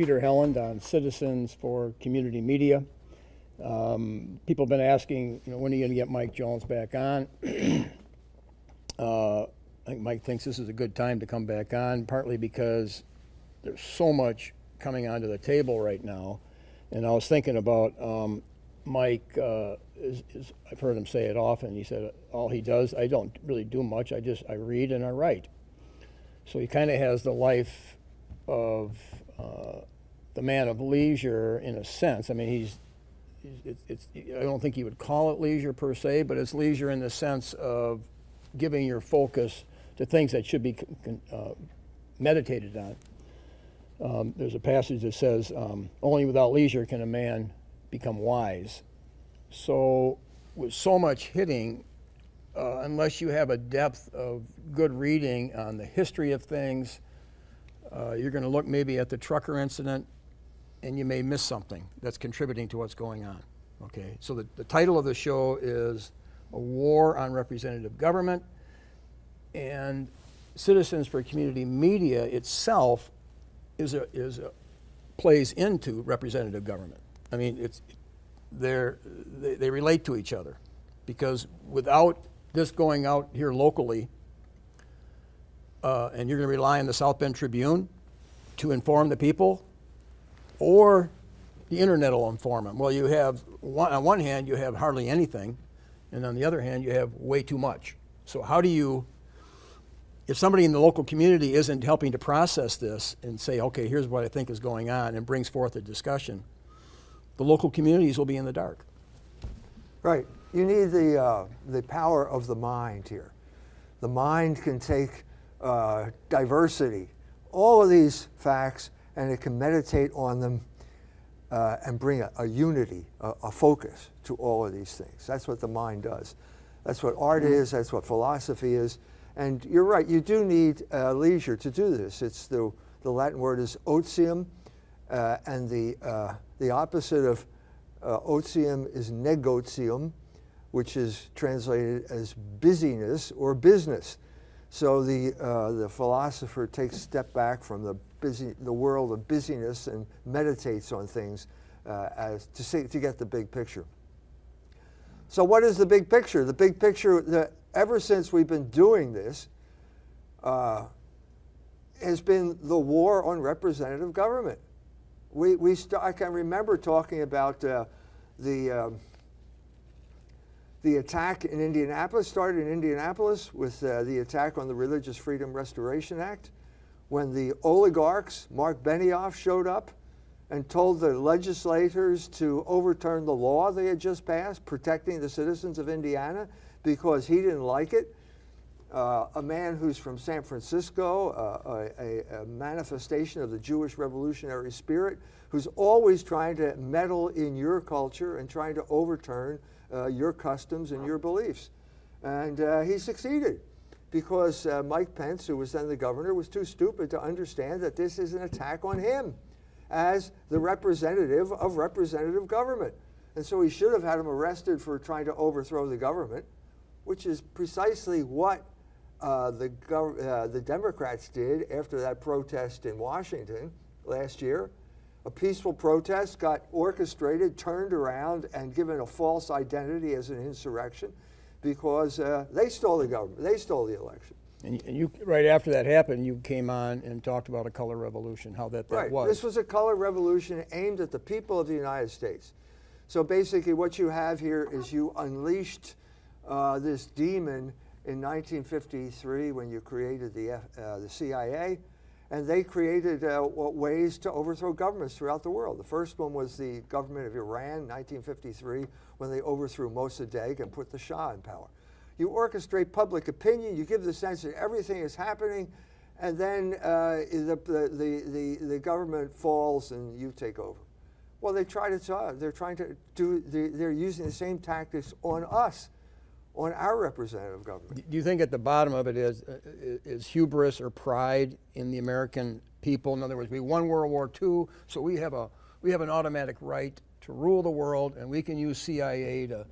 Peter Helland on Citizens for Community Media. Um, people have been asking, you know, when are you going to get Mike Jones back on? uh, I think Mike thinks this is a good time to come back on, partly because there's so much coming onto the table right now. And I was thinking about um, Mike, uh, is, is, I've heard him say it often. He said, all he does, I don't really do much. I just, I read and I write. So he kind of has the life of uh, the man of leisure in a sense. I mean, he's, it's, it's, I don't think he would call it leisure per se, but it's leisure in the sense of giving your focus to things that should be uh, meditated on. Um, there's a passage that says, um, Only without leisure can a man become wise. So, with so much hitting, uh, unless you have a depth of good reading on the history of things, uh, you're going to look maybe at the trucker incident and you may miss something that's contributing to what's going on. Okay, so the, the title of the show is A War on Representative Government, and Citizens for Community Media itself is a, is a, plays into representative government. I mean, it's, they're, they, they relate to each other because without this going out here locally, uh, and you're going to rely on the South Bend Tribune to inform the people, or the internet will inform them. Well, you have, one, on one hand, you have hardly anything, and on the other hand, you have way too much. So, how do you, if somebody in the local community isn't helping to process this and say, okay, here's what I think is going on, and brings forth a discussion, the local communities will be in the dark. Right. You need the, uh, the power of the mind here. The mind can take uh, diversity, all of these facts, and it can meditate on them uh, and bring a, a unity, a, a, focus to all of these things. That's what the mind does. That's what art mm-hmm. is, that's what philosophy is. And you're right, you do need uh, leisure to do this. It's the, the Latin word is otium, uh, and the, uh, the opposite of uh, otium is negotium, which is translated as busyness or business. So the, uh, the philosopher takes a step back from the, busy, the world of busyness and meditates on things uh, as to, see, to get the big picture. So what is the big picture? The big picture that ever since we've been doing this uh, has been the war on representative government. We, we I can remember talking about uh, the um, the attack in Indianapolis started in Indianapolis with uh, the attack on the Religious Freedom Restoration Act when the oligarchs, Mark Benioff, showed up and told the legislators to overturn the law they had just passed protecting the citizens of Indiana because he didn't like it. Uh, a man who's from San Francisco, uh, a, a, manifestation of the Jewish revolutionary spirit, who's always trying to meddle in your culture and trying to overturn uh, your customs and your beliefs. And uh, he succeeded because uh, Mike Pence, who was then the governor, was too stupid to understand that this is an attack on him as the representative of representative government. And so he should have had him arrested for trying to overthrow the government, which is precisely what uh, the, uh, the Democrats did after that protest in Washington last year a peaceful protest got orchestrated, turned around, and given a false identity as an insurrection because uh, they stole the government, they stole the election. And, and you, right after that happened, you came on and talked about a color revolution, how that, that right. was. This was a color revolution aimed at the people of the United States. So basically, what you have here is you unleashed uh, this demon in 1953 when you created the, uh, the CIA and they created uh, ways to overthrow governments throughout the world. The first one was the government of Iran, 1953, when they overthrew Mossadegh and put the Shah in power. You orchestrate public opinion, you give the sense that everything is happening, and then uh, the, the, the, the, government falls and you take over. Well, they try to, they're trying to do, they're using the same tactics on us on our representative government. Do you think at the bottom of it is, uh, is hubris or pride in the American people? In other words, we won World War II, so we have, a, we have an automatic right to rule the world, and we can use CIA to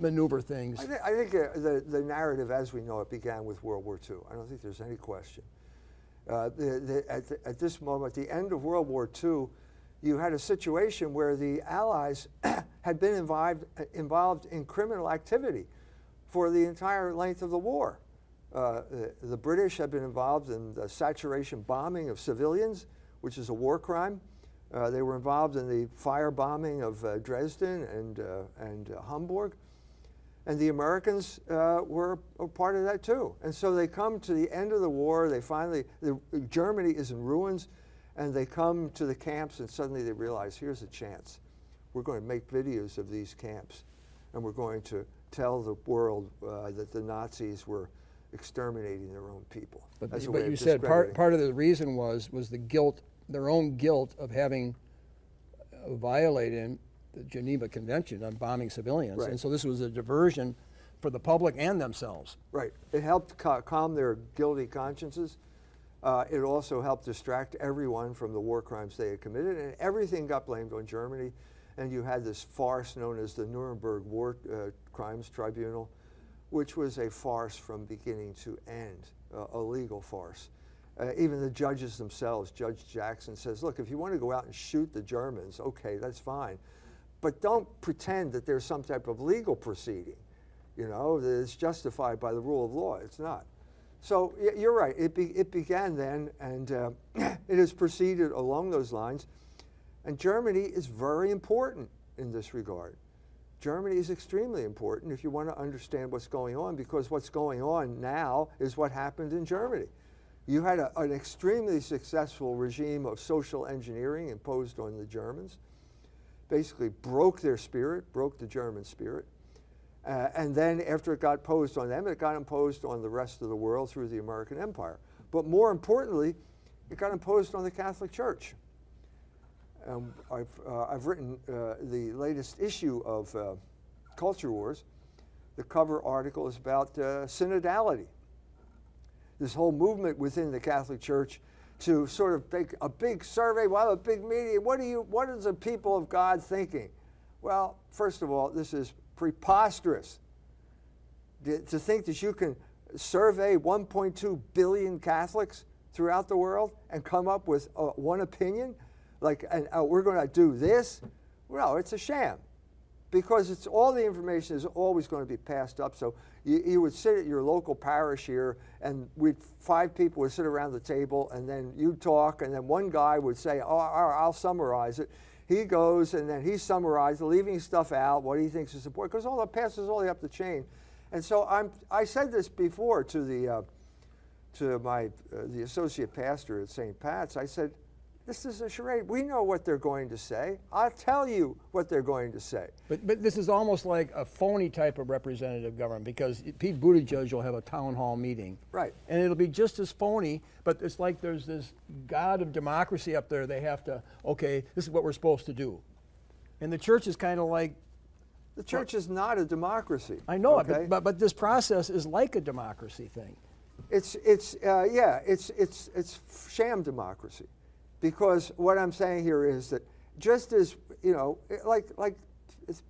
maneuver things. I, th I think uh, the, the narrative as we know it began with World War II. I don't think there's any question. Uh, the, the, at, the, at, this moment, at the end of World War II, you had a situation where the Allies had been involved, involved in criminal activity for the entire length of the war. Uh, the, the, British had been involved in the saturation bombing of civilians, which is a war crime. Uh, they were involved in the firebombing of uh, Dresden and, uh, and uh, Hamburg. And the Americans uh, were a part of that too. And so they come to the end of the war. They finally, the, Germany is in ruins, and they come to the camps, and suddenly they realize here's a chance. We're going to make videos of these camps, and we're going to tell the world uh, that the Nazis were exterminating their own people. But, but you said part, part of the reason was was the guilt, their own guilt of having uh, violated the Geneva Convention on bombing civilians. Right. And so this was a diversion for the public and themselves. Right. It helped calm their guilty consciences. Uh, it also helped distract everyone from the war crimes they had committed, and everything got blamed on Germany. And you had this farce known as the Nuremberg War uh, Crimes Tribunal, which was a farce from beginning to end, uh, a legal farce. Uh, even the judges themselves, Judge Jackson says, look, if you want to go out and shoot the Germans, okay, that's fine. But don't pretend that there's some type of legal proceeding, you know, that is justified by the rule of law. It's not. So you're right. It, be, it began then, and uh, it has proceeded along those lines. And Germany is very important in this regard. Germany is extremely important if you want to understand what's going on, because what's going on now is what happened in Germany. You had a, an extremely successful regime of social engineering imposed on the Germans basically broke their spirit, broke the German spirit. Uh, and then after it got imposed on them, it got imposed on the rest of the world through the American Empire. But more importantly, it got imposed on the Catholic Church. Um, I've, uh, I've written uh, the latest issue of uh, Culture Wars. The cover article is about uh, synodality. This whole movement within the Catholic Church to sort of take a big survey, we'll have a big meeting. What, do you, what is the people of God thinking? Well, first of all, this is preposterous to think that you can survey 1.2 billion Catholics throughout the world and come up with uh, one opinion, like, and uh, we're going to do this. Well, it's a sham because it's all the information is always going to be passed up. So you, you would sit at your local parish here, and we five people would sit around the table, and then you'd talk, and then one guy would say, "Oh, I'll summarize it." He goes, and then he summarizes, leaving stuff out, what he thinks is important, because all that passes all the way up the chain. And so I'm, I said this before to the uh, to my uh, the associate pastor at St. Pat's. I said, this is a charade. We know what they're going to say. I'll tell you what they're going to say. But, but this is almost like a phony type of representative government because Pete Buttigieg will have a town hall meeting. Right. And it'll be just as phony, but it's like there's this god of democracy up there. They have to, okay, this is what we're supposed to do. And the church is kind of like. The church well, is not a democracy. I know okay? it, but, but, but this process is like a democracy thing. It's, it's uh, yeah, it's, it's, it's sham democracy because what I'm saying here is that just as, you know, like, like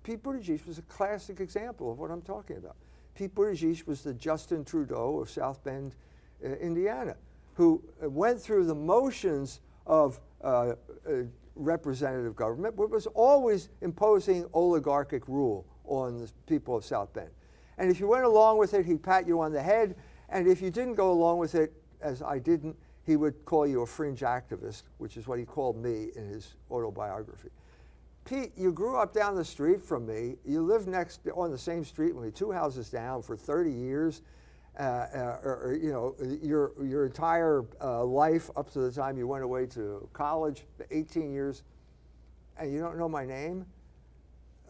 Pete Buttigieg was a classic example of what I'm talking about. Pete Buttigieg was the Justin Trudeau of South Bend, uh, Indiana, who went through the motions of uh, uh, representative government, but was always imposing oligarchic rule on the people of South Bend. And if you went along with it, he'd pat you on the head. And if you didn't go along with it, as I didn't, he would call you a fringe activist, which is what he called me in his autobiography. Pete, you grew up down the street from me. You lived next on the same street me, two houses down, for 30 years. Uh, uh, or, you know, your your entire uh, life up to the time you went away to college, 18 years, and you don't know my name.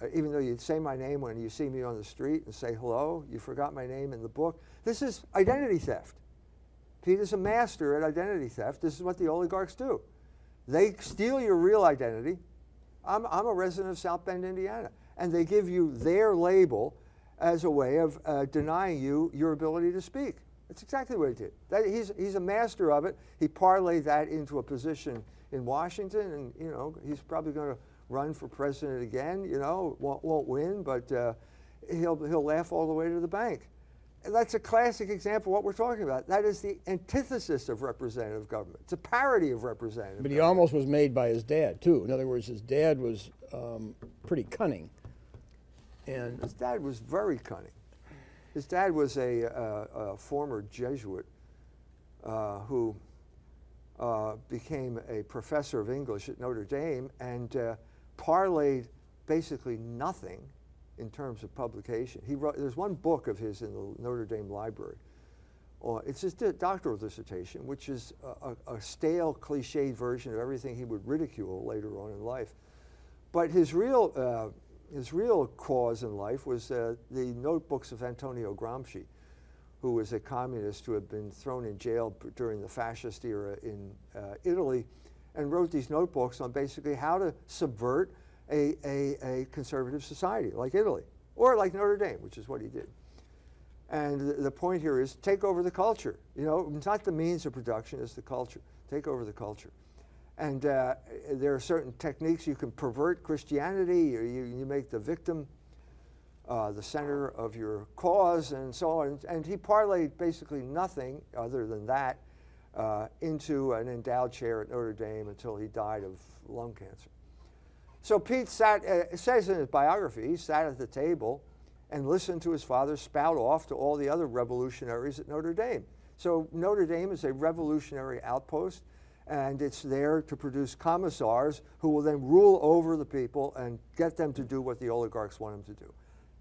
Uh, even though you'd say my name when you see me on the street and say hello, you forgot my name in the book. This is identity theft. Pete is a master at identity theft. This is what the oligarchs do. They steal your real identity. I'm, I'm a resident of South Bend, Indiana. And they give you their label as a way of uh, denying you your ability to speak. That's exactly what he did. That, he's, he's a master of it. He parlayed that into a position in Washington, and you know he's probably going to run for president again. You know, won't, won't win, but uh, he'll he'll laugh all the way to the bank. That's a classic example of what we're talking about. That is the antithesis of representative government. It's a parody of representative. But he government. almost was made by his dad too. In other words, his dad was um, pretty cunning, and His dad was very cunning. His dad was a, uh, a former Jesuit uh, who uh, became a professor of English at Notre Dame and uh, parlayed basically nothing in terms of publication. He wrote, there's one book of his in the Notre Dame library. Uh, it's his doctoral dissertation, which is a, a, a stale, cliched version of everything he would ridicule later on in life. But his real, uh, his real cause in life was uh, the notebooks of Antonio Gramsci, who was a communist who had been thrown in jail during the fascist era in uh, Italy and wrote these notebooks on basically how to subvert a, a, a conservative society like Italy or like Notre Dame, which is what he did. And the, the point here is take over the culture. You know, it's not the means of production, it's the culture. Take over the culture. And uh, there are certain techniques you can pervert Christianity, you, you, you make the victim uh, the center of your cause, and so on. And he parlayed basically nothing other than that uh, into an endowed chair at Notre Dame until he died of lung cancer. So Pete sat, uh, says in his biography, he sat at the table and listened to his father spout off to all the other revolutionaries at Notre Dame. So Notre Dame is a revolutionary outpost, and it's there to produce commissars who will then rule over the people and get them to do what the oligarchs want them to do.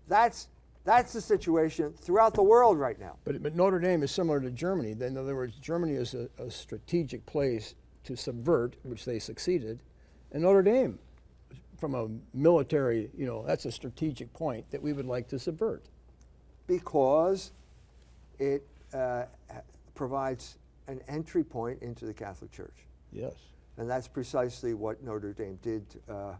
That's, that's the situation throughout the world right now. but, but Notre Dame is similar to Germany. In other words, Germany is a, a strategic place to subvert, which they succeeded, and Notre Dame, from a military, you know, that's a strategic point that we would like to subvert. because it uh, provides an entry point into the Catholic Church. Yes. And that's precisely what Notre Dame did uh,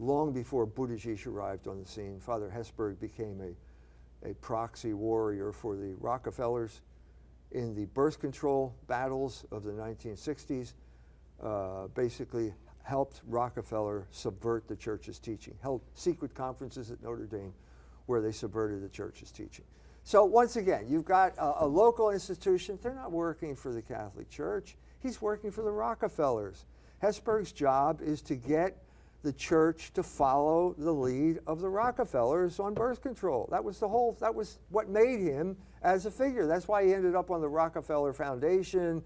long before Buttigieg arrived on the scene. Father Hesburgh became a, a proxy warrior for the Rockefellers in the birth control battles of the 1960s, uh, basically helped Rockefeller subvert the church's teaching, held secret conferences at Notre Dame where they subverted the church's teaching. So once again, you've got a, a local institution. They're not working for the Catholic Church. He's working for the Rockefellers. Hesburgh's job is to get the church to follow the lead of the Rockefellers on birth control. That was the whole, that was what made him as a figure. That's why he ended up on the Rockefeller Foundation,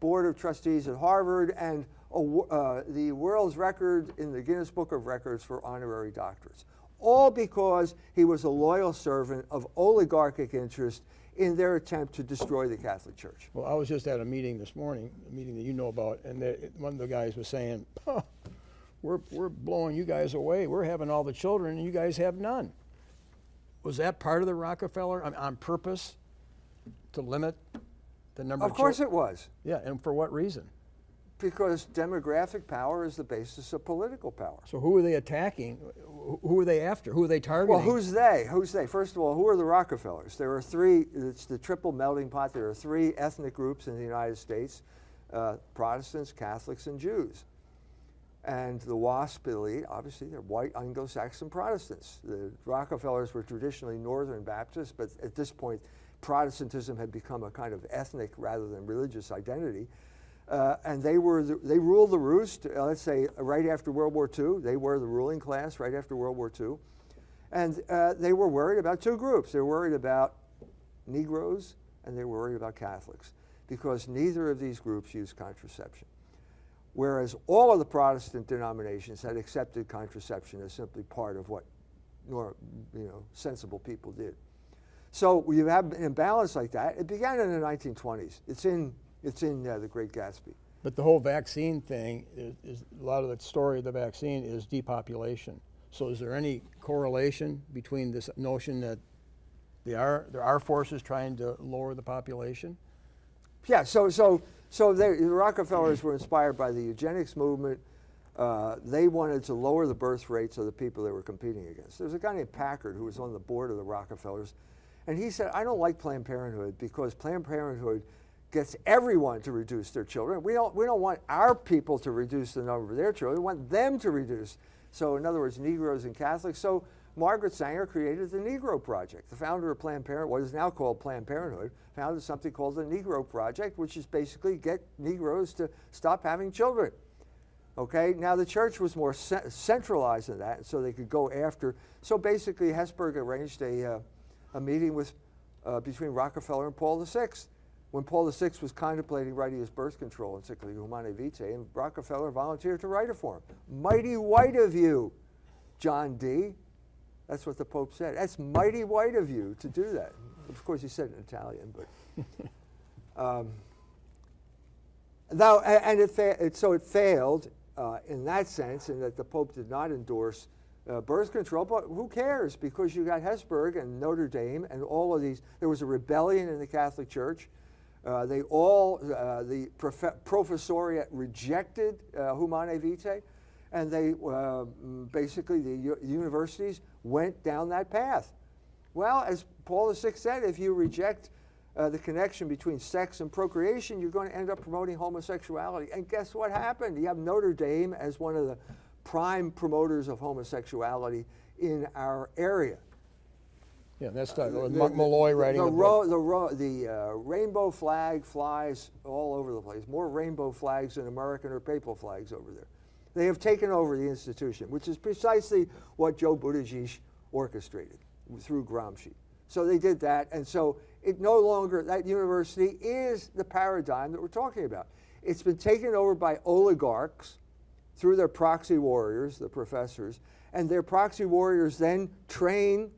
Board of Trustees at Harvard, and uh, the world's record in the Guinness Book of Records for honorary doctorates. All because he was a loyal servant of oligarchic interest in their attempt to destroy the Catholic Church. Well, I was just at a meeting this morning, a meeting that you know about, and the, one of the guys was saying, we're, we're blowing you guys away. We're having all the children, and you guys have none. Was that part of the Rockefeller on, on purpose to limit the number Of of course it was, Yeah, and for what reason? Because demographic power is the basis of political power. So who are they attacking? Who- are they after? Who are they targeting? Well, who's they? Who's they? First of all, who are the Rockefellers? There are three, it's the triple melting pot. There are three ethnic groups in the United States uh, Protestants, Catholics, and Jews. And the WASP elite, obviously, they're white Anglo Saxon Protestants. The Rockefellers were traditionally Northern Baptists, but at this point, Protestantism had become a kind of ethnic rather than religious identity. Uh, and they were the, they ruled the roost. Uh, let's say right after World War II, they were the ruling class right after World War II, and uh, they were worried about two groups. They were worried about Negroes and they were worried about Catholics because neither of these groups used contraception. Whereas all of the Protestant denominations had accepted contraception as simply part of what you know, sensible people did. So you have an imbalance like that. It began in the 1920s. It's in it's in uh, the Great Gatsby. But the whole vaccine thing is, is a lot of the story of the vaccine is depopulation. So is there any correlation between this notion that there are there are forces trying to lower the population? Yeah. So so so they, the Rockefellers were inspired by the eugenics movement. Uh, they wanted to lower the birth rates of the people they were competing against. There's a guy named Packard who was on the board of the Rockefellers, and he said, "I don't like Planned Parenthood because Planned Parenthood." Gets everyone to reduce their children. We don't, we don't want our people to reduce the number of their children. We want them to reduce. So, in other words, Negroes and Catholics. So, Margaret Sanger created the Negro Project. The founder of Planned Parenthood, what is now called Planned Parenthood, founded something called the Negro Project, which is basically get Negroes to stop having children. Okay, now the church was more centralized than that, so they could go after. So basically, Hesburgh arranged a, uh, a meeting with, uh, between Rockefeller and Paul VI when Paul VI was contemplating writing his birth control encyclical Humanae Vitae, and Rockefeller volunteered to write it for him. Mighty white of you, John D. That's what the Pope said. That's mighty white of you to do that. Of course, he said it in Italian, but. Um, though, and it, it, so it failed uh, in that sense, in that the Pope did not endorse uh, birth control, but who cares? Because you got Hesburgh and Notre Dame and all of these. There was a rebellion in the Catholic Church. Uh, they all, uh, the prof- professoriate rejected uh, Humanae Vitae, and they uh, basically, the universities went down that path. Well, as Paul VI said, if you reject uh, the connection between sex and procreation, you're going to end up promoting homosexuality. And guess what happened? You have Notre Dame as one of the prime promoters of homosexuality in our area. Yeah, that's uh, the, Malloy writing the, the book. the, ro- the uh, rainbow flag flies all over the place. More rainbow flags than American or papal flags over there. They have taken over the institution, which is precisely what Joe Buttigieg orchestrated through Gramsci. So they did that, and so it no longer that university is the paradigm that we're talking about. It's been taken over by oligarchs through their proxy warriors, the professors, and their proxy warriors then train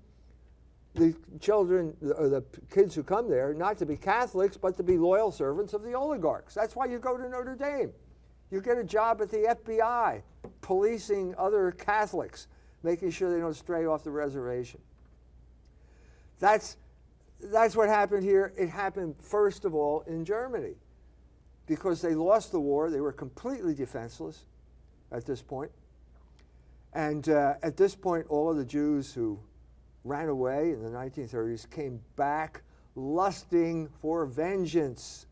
the children or the kids who come there not to be Catholics, but to be loyal servants of the oligarchs. That's why you go to Notre Dame. You get a job at the FBI, policing other Catholics, making sure they don't stray off the reservation. That's, that's what happened here. It happened, first of all, in Germany. Because they lost the war, they were completely defenseless at this point. And uh, at this point, all of the Jews who ran away in the 1930s, came back lusting for vengeance,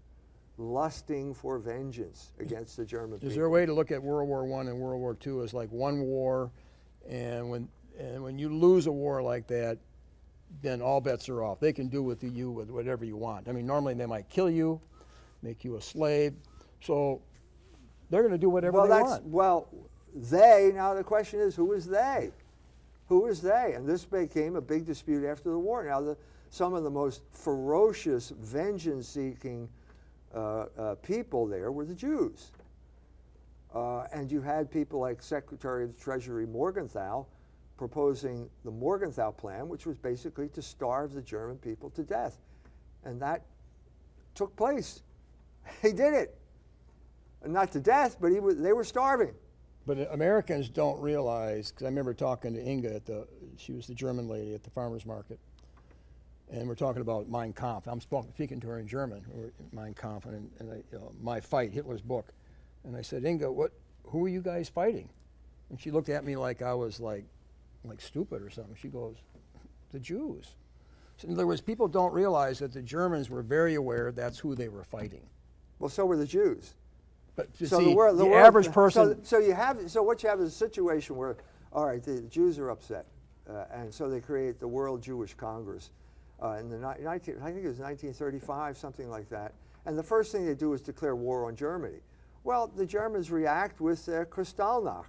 lusting for vengeance against the German Is people. there a way to look at World War One and World War Two as like one war, and when and when you lose a war like that, then all bets are off. They can do with you with whatever you want. I mean, normally they might kill you, make you a slave, so they're going to do whatever well, they that's, want. Well, they. Now the question is, who is they? Who is they? And this became a big dispute after the war. Now, the, some of the most ferocious, vengeance seeking uh, uh, people there were the Jews. Uh, and you had people like Secretary of the Treasury Morgenthau proposing the Morgenthau Plan, which was basically to starve the German people to death. And that took place. he did it. Not to death, but was, they were starving. But Americans don't realize, because I remember talking to Inga at the, she was the German lady at the farmer's market, and we're talking about Mein Kampf. I'm speaking to her in German, Mein Kampf, and, and I, you know, My Fight, Hitler's book. And I said, Inga, what, who are you guys fighting? And she looked at me like I was like, like stupid or something. She goes, the Jews. So in other words, people don't realize that the Germans were very aware that's who they were fighting. Well, so were the Jews. But so see, the, world, the, the world, average person. So, so, you have so what you have is a situation where, all right, the Jews are upset, uh, and so they create the World Jewish Congress uh, in the 19, I think it was 1935, something like that. And the first thing they do is declare war on Germany. Well, the Germans react with uh, Kristallnacht.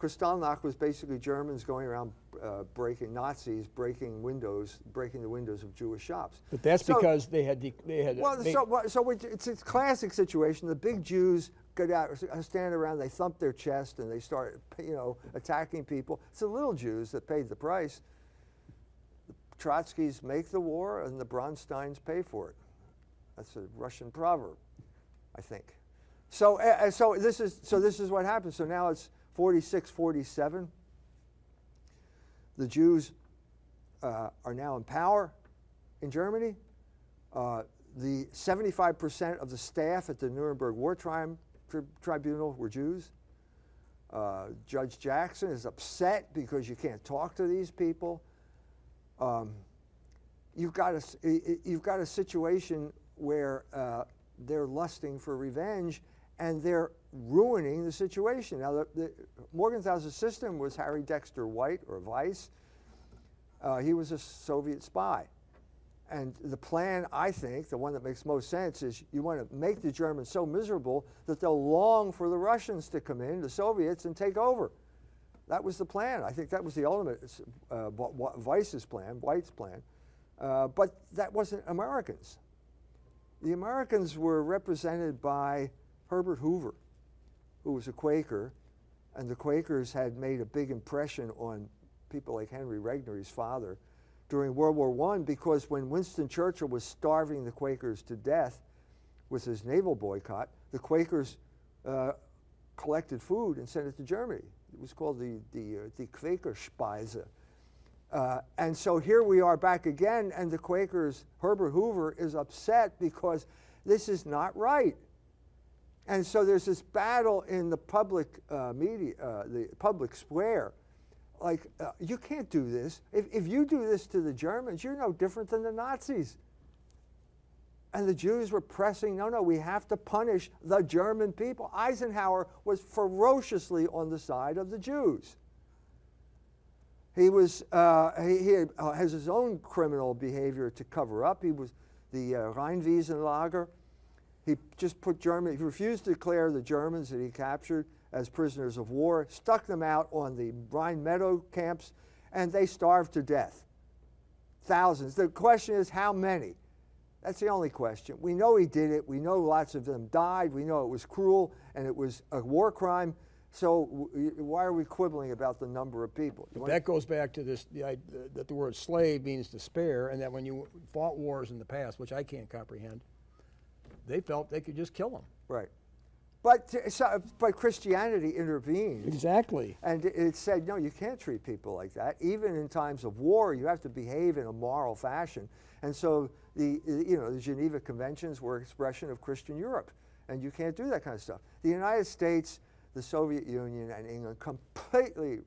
Kristallnacht was basically Germans going around uh, breaking Nazis, breaking windows, breaking the windows of Jewish shops. But that's so, because they had they had. Well, they, so, so it's a classic situation. The big Jews get out, stand around, they thump their chest, and they start, you know, attacking people. It's the little Jews that paid the price. The Trotskys make the war, and the Bronsteins pay for it. That's a Russian proverb, I think. So, uh, so this is so this is what happens. So now it's 46, 47. The Jews uh, are now in power in Germany. Uh, the 75% of the staff at the Nuremberg War tri- tri- Tribunal were Jews. Uh, Judge Jackson is upset because you can't talk to these people. Um, you've, got a, you've got a situation where uh, they're lusting for revenge and they're ruining the situation. Now, the, the, Morgenthau's system was Harry Dexter White or Vice, Uh, he was a Soviet spy. And the plan, I think, the one that makes most sense, is you want to make the Germans so miserable that they'll long for the Russians to come in, the Soviets, and take over. That was the plan. I think that was the ultimate uh, Weiss's plan, White's plan. Uh, but that wasn't Americans. The Americans were represented by Herbert Hoover, who was a Quaker, and the Quakers had made a big impression on people like Henry Regnery, his father, during World War I because when Winston Churchill was starving the Quakers to death with his naval boycott, the Quakers uh, collected food and sent it to Germany. It was called the, the, uh, the Quakerspeise. Uh, and so here we are back again, and the Quakers, Herbert Hoover, is upset because this is not right. And so there's this battle in the public uh, media, uh, the public square, like, uh, you can't do this. If, if you do this to the Germans, you're no different than the Nazis. And the Jews were pressing, no, no, we have to punish the German people. Eisenhower was ferociously on the side of the Jews. He was, uh, he, he had, uh, has his own criminal behavior to cover up. He was the uh, Rheinwiesenlager. He just put Germany, he refused to declare the Germans that he captured as prisoners of war, stuck them out on the Rhine Meadow camps, and they starved to death. Thousands. The question is how many? That's the only question. We know he did it. We know lots of them died. We know it was cruel and it was a war crime. So why are we quibbling about the number of people? that goes back to this the, that the word slave means to spare, and that when you fought wars in the past, which I can't comprehend, they felt they could just kill them. Right. But, so, but Christianity intervened. Exactly. And it said, no, you can't treat people like that. Even in times of war, you have to behave in a moral fashion. And so the, you know, the Geneva Conventions were expression of Christian Europe. And you can't do that kind of stuff. The United States, the Soviet Union, and England completely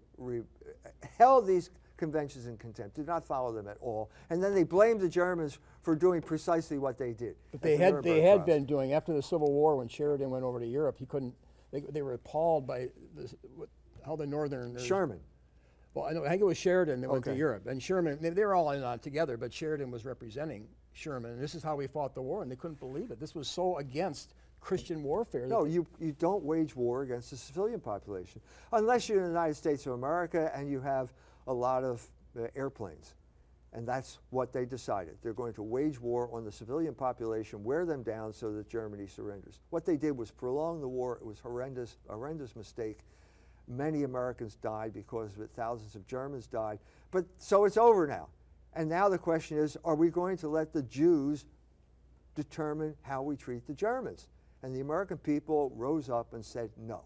held these conventions in contempt, did not follow them at all. And then they blamed the Germans for doing precisely what they did. But they had, they had been doing, after the Civil War, when Sheridan went over to Europe, he couldn't, they, they were appalled by this, how the Northerners. Sherman. Well, I, know, I think it was Sheridan that okay. went to Europe. And Sherman, they, they were all in on together, but Sheridan was representing Sherman. And this is how we fought the war, and they couldn't believe it. This was so against Christian warfare. No, you, you don't wage war against the civilian population unless you're in the United States of America and you have a lot of uh, airplanes. And that's what they decided. They're going to wage war on the civilian population, wear them down so that Germany surrenders. What they did was prolong the war. It was horrendous, horrendous mistake. Many Americans died because of it. Thousands of Germans died. But so it's over now. And now the question is, are we going to let the Jews determine how we treat the Germans? And the American people rose up and said no.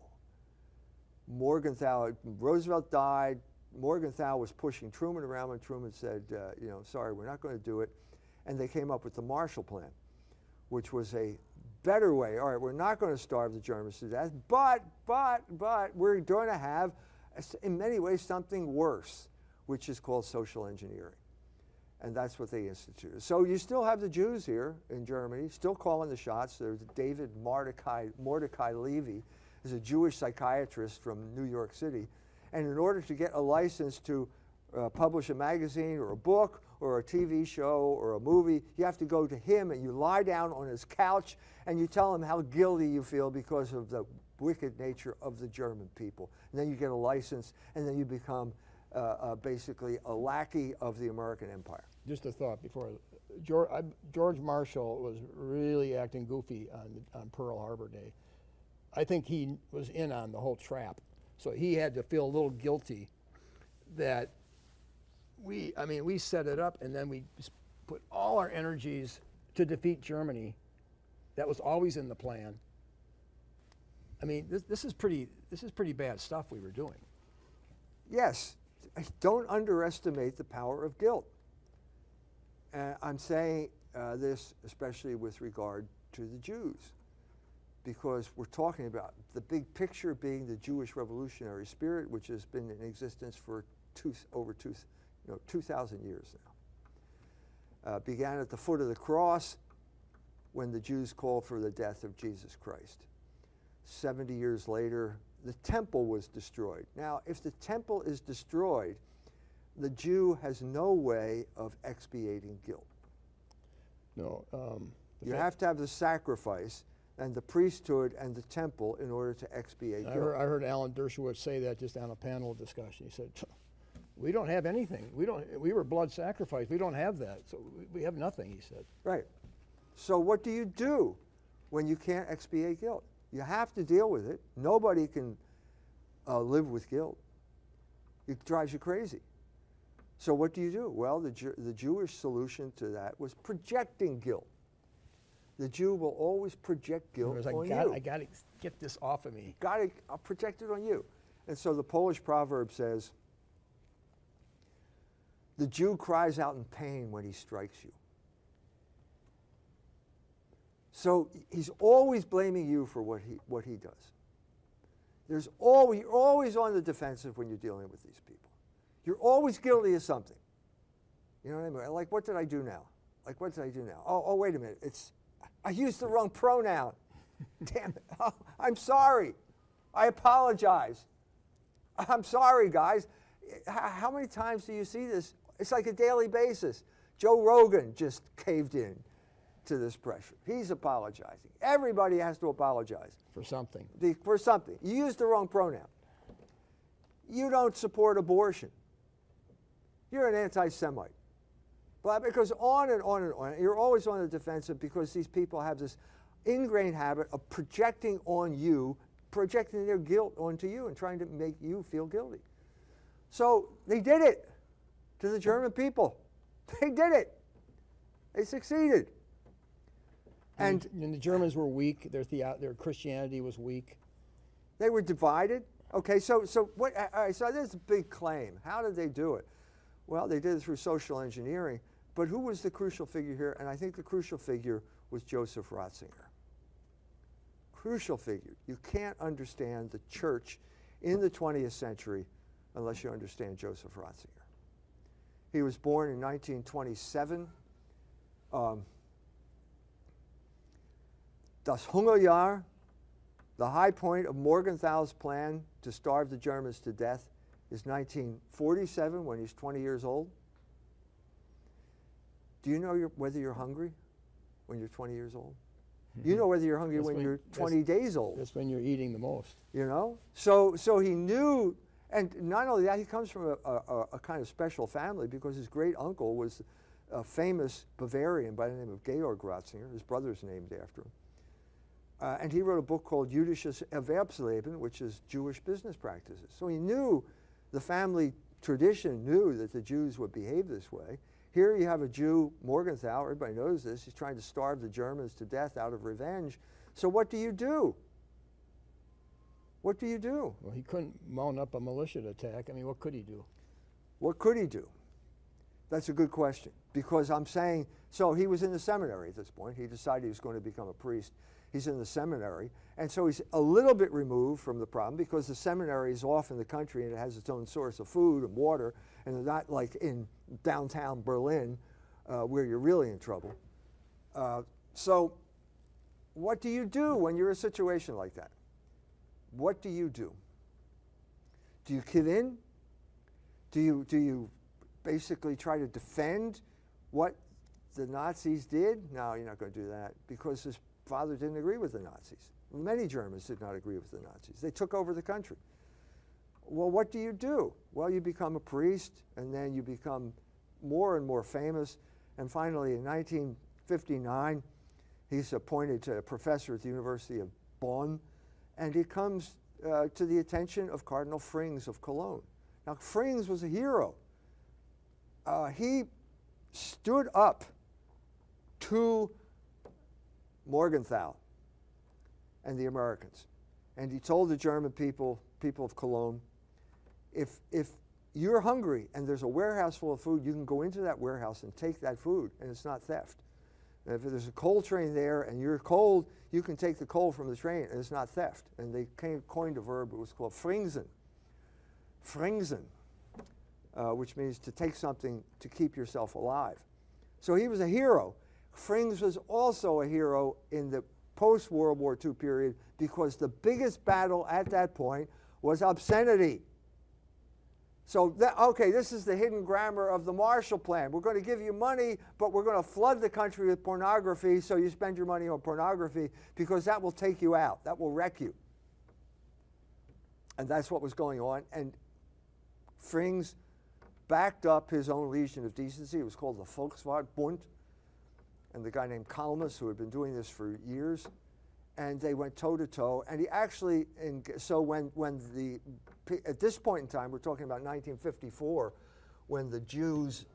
Morgenthau, Roosevelt died, Morgenthau was pushing Truman around when Truman said, uh, you know, sorry, we're not going to do it. And they came up with the Marshall Plan, which was a better way. All right, we're not going to starve the Germans to death, but, but, but we're going to have, in many ways, something worse, which is called social engineering. And that's what they instituted. So you still have the Jews here in Germany, still calling the shots. There's David Mordecai, Mordecai Levy, is a Jewish psychiatrist from New York City and in order to get a license to uh, publish a magazine or a book or a TV show or a movie, you have to go to him and you lie down on his couch and you tell him how guilty you feel because of the wicked nature of the German people. And then you get a license and then you become uh, uh, basically a lackey of the American empire. Just a thought before. George, Marshall was really acting goofy on, on Pearl Harbor Day. I think he was in on the whole trap. So he had to feel a little guilty that we, I mean, we set it up and then we put all our energies to defeat Germany. That was always in the plan. I mean, this, this is pretty, this is pretty bad stuff we were doing. Yes, don't underestimate the power of guilt. Uh, I'm saying uh, this especially with regard to the Jews because we're talking about the big picture being the Jewish revolutionary spirit, which has been in existence for two, over two, you know, 2,000 years now. Uh, began at the foot of the cross when the Jews called for the death of Jesus Christ. 70 years later, the temple was destroyed. Now, if the temple is destroyed, the Jew has no way of expiating guilt. No. Um, you have to have the sacrifice and the priesthood and the temple in order to expiate I guilt. heard, I heard Alan Dershowitz say that just on a panel discussion. He said, "We don't have anything. We don't. We were blood sacrifice. We don't have that. So we- we have nothing." He said. Right. So what do you do when you can't expiate guilt? You have to deal with it. Nobody can uh, live with guilt. It drives you crazy. So what do you do? Well, the, Ju- the Jewish solution to that was projecting guilt. The Jew will always project guilt on "God, you. I got to get this off of me." Got to I'll project it on you. And so the Polish proverb says, "The Jew cries out in pain when he strikes you." So he's always blaming you for what he what he does. There's always you're always on the defensive when you're dealing with these people. You're always guilty of something. You know what I mean? Like, what did I do now? Like, what did I do now? Oh, oh, wait a minute. It's I used the wrong pronoun. Damn it. Oh, I'm sorry. I apologize. I'm sorry, guys. How many times do you see this? It's like a daily basis. Joe Rogan just caved in to this pressure. He's apologizing. Everybody has to apologize For something. the- for something. You used the wrong pronoun. You don't support abortion. You're an anti Semite. But because on and on and on, you're always on the defensive because these people have this ingrained habit of projecting on you, projecting their guilt onto you and trying to make you feel guilty. So they did it to the German people. They did it. They succeeded. And and the Germans were weak. Their theo- their Christianity was weak. They were divided. Okay, so so what? All right, so there's a big claim. How did they do it? Well, they did it through social engineering. But who was the crucial figure here? And I think the crucial figure was Joseph Ratzinger. Crucial figure. You can't understand the church in the 20th century unless you understand Joseph Ratzinger. He was born in 1927. Um, das Hungerjahr, the high point of Morgenthau's plan to starve the Germans to death, is 1947 when he's 20 years old. Do you know you're, whether you're hungry when you're 20 years old? You know whether you're hungry when when- you're 20 days old. That's when you're eating the most. You know, so so he knew, and not only that, he comes from a, a, a kind of special family because his great uncle was a famous Bavarian by the name of Georg Ratzinger. His brother's named after him, uh, and he wrote a book called Jüdisches Erwerbsleben, which is Jewish business practices. So he knew the family tradition knew that the Jews would behave this way. Here you have a Jew, Morgenthau, everybody knows this, he's trying to starve the Germans to death out of revenge. So what do you do? What do you do? Well, he couldn't mount up a militia attack. I mean, what could he do? What could he do? That's a good question because I'm saying so he was in the seminary at this point. He decided he was going to become a priest. He's in the seminary, and so he's a little bit removed from the problem because the seminary is off in the country and it has its own source of food and water, and not like in downtown Berlin uh, where you're really in trouble. Uh, so, what do you do when you're in a situation like that? What do you do? Do you give in? Do you, do you basically try to defend what the Nazis did? No, you're not going to do that because his father didn't agree with the Nazis. Many Germans did not agree with the Nazis. They took over the country. Well, what do you do? Well, you become a priest, and then you become more and more famous. And finally, in 1959, he's appointed to a professor at the University of Bonn, and he comes uh, to the attention of Cardinal Frings of Cologne. Now, Frings was a hero. Uh, he stood up to Morgenthau and the Americans. And he told the German people, people of Cologne, if, if you're hungry and there's a warehouse full of food, you can go into that warehouse and take that food, and it's not theft. And if there's a coal train there and you're cold, you can take the coal from the train, and it's not theft. And they came, coined a verb, it was called fringsen. Fringsen, uh, which means to take something to keep yourself alive. So he was a hero. Frings was also a hero in the post World War II period because the biggest battle at that point was obscenity. So, that, okay, this is the hidden grammar of the Marshall Plan. We're going to give you money, but we're going to flood the country with pornography, so you spend your money on pornography because that will take you out, that will wreck you. And that's what was going on. And Frings backed up his own Legion of Decency. It was called the Volkswartbund. And the guy named Kalmus, who had been doing this for years, and they went toe to toe. And he actually, in, so when, when the, at this point in time, we're talking about 1954, when the Jews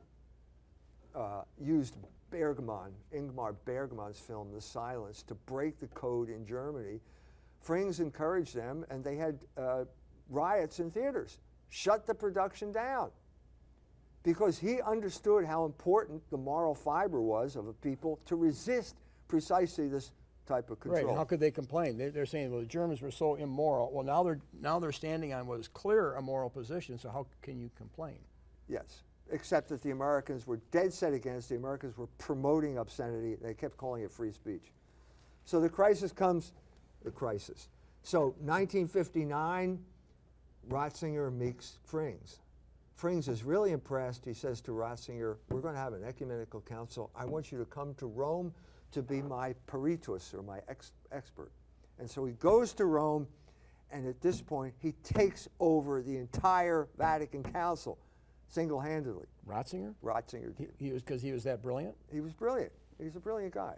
uh, used Bergman, Ingmar Bergman's film, The Silence, to break the code in Germany, Frings encouraged them, and they had uh, riots in theaters. Shut the production down. Because he understood how important the moral fiber was of a people to resist precisely this type of control. Right. How could they complain? They're, they're, saying, well, the Germans were so immoral. Well, now they're now they're standing on what is clear a moral position. So how can you complain? Yes, except that the Americans were dead set against. The Americans were promoting obscenity. They kept calling it free speech. So the crisis comes. The crisis. So 1959, Ratzinger meets Frings. Frings is really impressed. He says to Ratzinger, We're going to have an ecumenical council. I want you to come to Rome to be my peritus or my ex expert. And so he goes to Rome, and at this point, he takes over the entire Vatican Council single handedly. Ratzinger? Ratzinger did. He, he was because he was that brilliant? He was brilliant. He's a brilliant guy.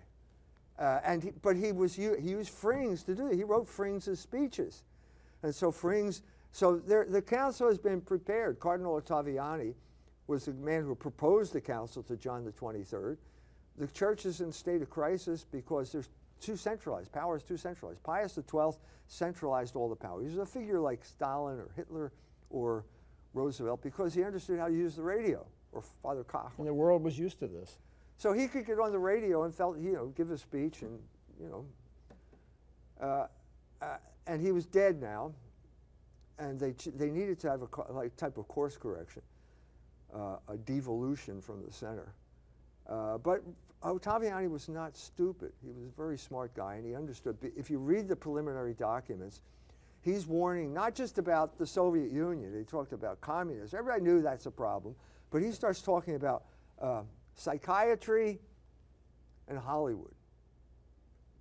Uh, and he, but he was he used Frings to do it. He wrote Frings' speeches, and so Frings. So there, the council has been prepared. Cardinal Ottaviani was the man who proposed the council to John the 23rd. The church is in a state of crisis because there's too centralized. Power is too centralized. Pius XII centralized all the power. He was a figure like Stalin or Hitler or Roosevelt because he understood how to use the radio or Father Koch. And the world was used to this. So he could get on the radio and felt, you know, give a speech and, you know. Uh, uh, and he was dead now, and they, they needed to have a like, type of course correction, uh, a devolution from the center. Uh, but Ottaviani was not stupid. He was a very smart guy, and he understood. If you read the preliminary documents, he's warning not just about the Soviet Union. He talked about communism. Everybody knew that's a problem, but he starts talking about uh, psychiatry, and Hollywood.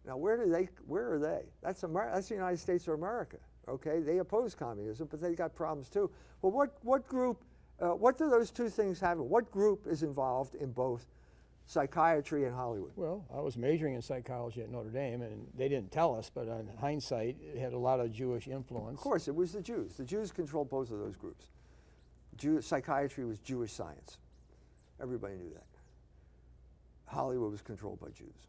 Now, where do they? Where are they? That's Amer- That's the United States of America. Okay, they oppose communism, but they got problems too. Well, what what group? Uh, what do those two things have? What group is involved in both psychiatry and Hollywood? Well, I was majoring in psychology at Notre Dame, and they didn't tell us, but in hindsight, it had a lot of Jewish influence. Of course, it was the Jews. The Jews controlled both of those groups. Jew- psychiatry was Jewish science. Everybody knew that. Hollywood was controlled by Jews.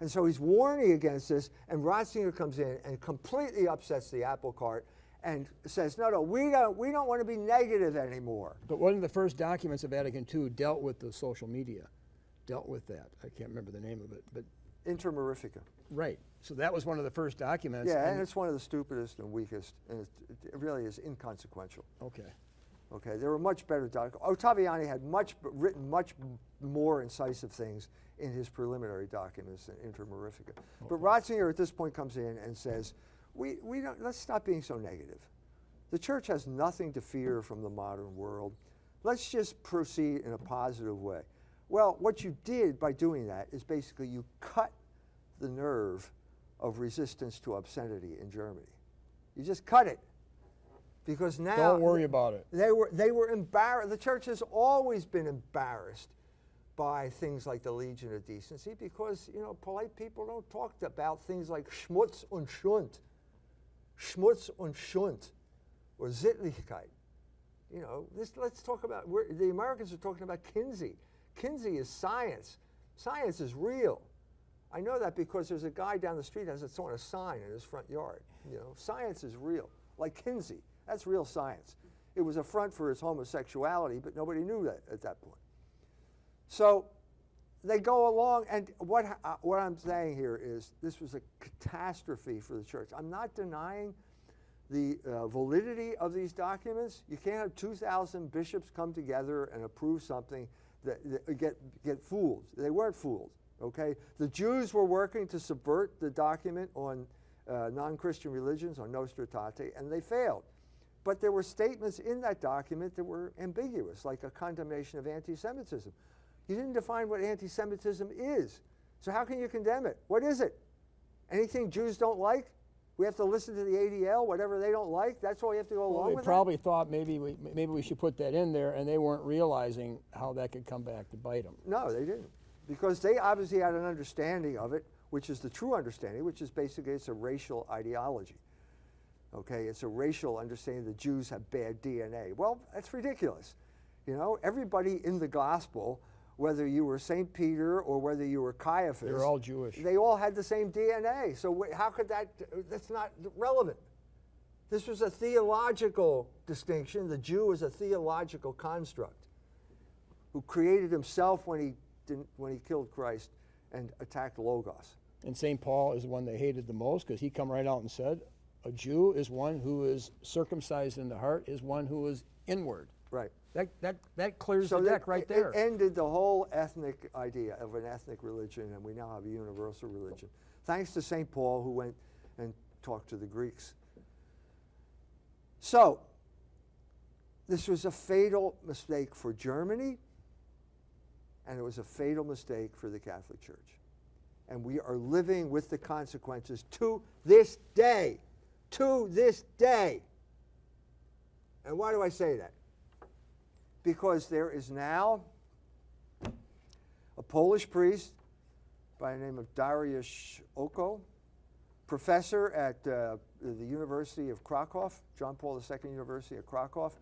And so he's warning against this, and Ratzinger comes in and completely upsets the apple cart and says, no, no, we don't, we don't want to be negative anymore. But one of the first documents of Vatican II dealt with the social media, dealt with that. I can't remember the name of it, but Inter Mirifica. Right. So that was one of the first documents. Yeah, and, and it's one of the stupidest and weakest, and it really is inconsequential. Okay. Okay, there were much better documents. Ottaviani had much written much more incisive things in his preliminary documents than Inter Mirifica. Okay. Oh, but Ratzinger at this point comes in and says, we, we don't, let's stop being so negative. The church has nothing to fear from the modern world. Let's just proceed in a positive way. Well, what you did by doing that is basically you cut the nerve of resistance to obscenity in Germany. You just cut it because now don't worry about it. They were they were embarrassed. The church has always been embarrassed by things like the Legion of Decency because you know polite people don't talk about things like Schmutz und Schund, Schmutz und Schund, or Sittlichkeit. You know, this, let's talk about the Americans are talking about Kinsey. Kinsey is science. Science is real. I know that because there's a guy down the street has it on a sign in his front yard. You know, science is real, like Kinsey. That's real science. It was a front for his homosexuality, but nobody knew that at that point. So they go along, and what, uh, what I'm saying here is this was a catastrophe for the church. I'm not denying the uh, validity of these documents. You can't have 2,000 bishops come together and approve something that, that get, get fooled. They weren't fooled, okay? The Jews were working to subvert the document on uh, non-Christian religions, on Nostra Aetate, and they failed. But there were statements in that document that were ambiguous, like a condemnation of anti You didn't define what anti Semitism is. So, how can you condemn it? What is it? Anything Jews don't like? We have to listen to the ADL, whatever they don't like. That's why we have to go along with. Well, they probably thought maybe we, maybe we should put that in there, and they weren't realizing how that could come back to bite them. No, they didn't, because they obviously had an understanding of it, which is the true understanding, which is basically it's a racial ideology. Okay, it's a racial understanding that Jews have bad DNA. Well, that's ridiculous. You know, everybody in the gospel, whether you were St. Peter or whether you were Caiaphas, They were all Jewish. They all had the same DNA. So how could that? That's not relevant. This was a theological distinction. The Jew was a theological construct who created himself when he didn't, when he killed Christ and attacked Logos. And St. Paul is the one they hated the most because he come right out and said, a Jew is one who is circumcised in the heart, is one who is inward. Right. That, that, that clears So the that- deck right there. It ended the whole ethnic idea of an ethnic religion, and we now have a universal religion. Thanks to St. Paul, who went and talked to the Greeks. So, this was a fatal mistake for Germany, and it was a fatal mistake for the Catholic Church. And we are living with the consequences to this day. To this day. And why do I say that? Because there is now a Polish priest by the name of Dariusz Oko, professor at uh, the University of Krakow, John Paul II University of Krakow,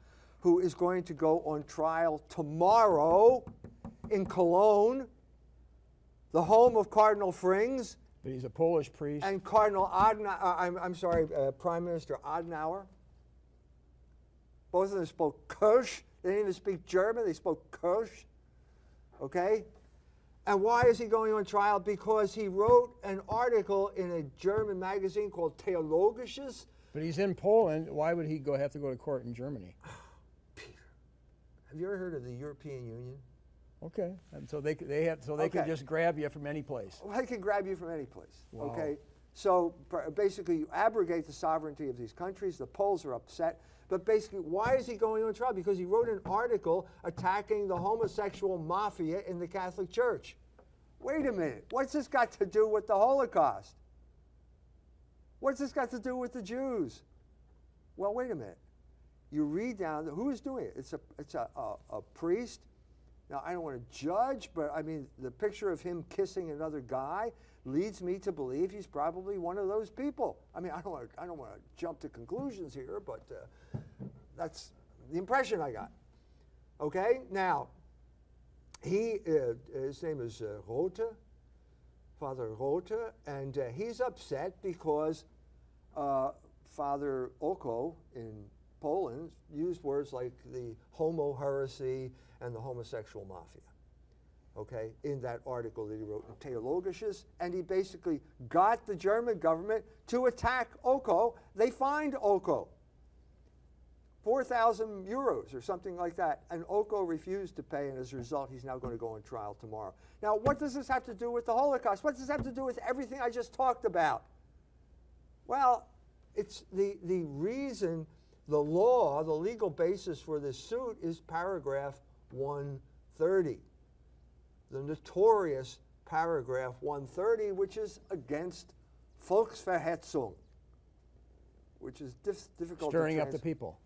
who is going to go on trial tomorrow in Cologne, the home of Cardinal Frings but he's a Polish priest. and Cardinal Adenauer, uh, I'm, I'm sorry, uh, Prime Minister Adenauer. Both of them spoke Kölsch. They didn't even speak German, they spoke Kölsch. Okay? And why is he going on trial? Because he wrote an article in a German magazine called Theologisches. but he's in Poland. Why would he go have to go to court in Germany? Peter, have you ever heard of the European Union? Okay. And so they, could- they have, so they could Okay. just grab you from any place. Well, they can grab you from any place. Wow. Okay, so basically, you abrogate the sovereignty of these countries. The Poles are upset, but basically, why is he going on trial? Because he wrote an article attacking the homosexual mafia in the Catholic Church. Wait a minute, what's this got to do with the Holocaust? What's this got to do with the Jews? Well, wait a minute. You read down who is doing it. It's a it's a, a, a priest. Now I don't want to judge, but I mean the picture of him kissing another guy leads me to believe he's probably one of those people. I mean I don't want to, I don't want to jump to conclusions here, but uh, that's the impression I got. Okay, now he uh, his name is uh, Rothe, Father Rothe, and uh, he's upset because uh, Father Oko in Poland used words like the homo heresy and the homosexual mafia. Okay, in that article that he wrote in Theologisches, and he basically got the German government to attack Oko. They fined Oko 4,000 euros or something like that. And Oko refused to pay, and as a result, he's now going to go on trial tomorrow. Now, what does this have to do with the Holocaust? What does this have to do with everything I just talked about? Well, it's the, the reason, the law, the legal basis for this suit is paragraph 130. The notorious paragraph 130, which is against Volksverhetzung, which is dif- difficult Stirring up the people.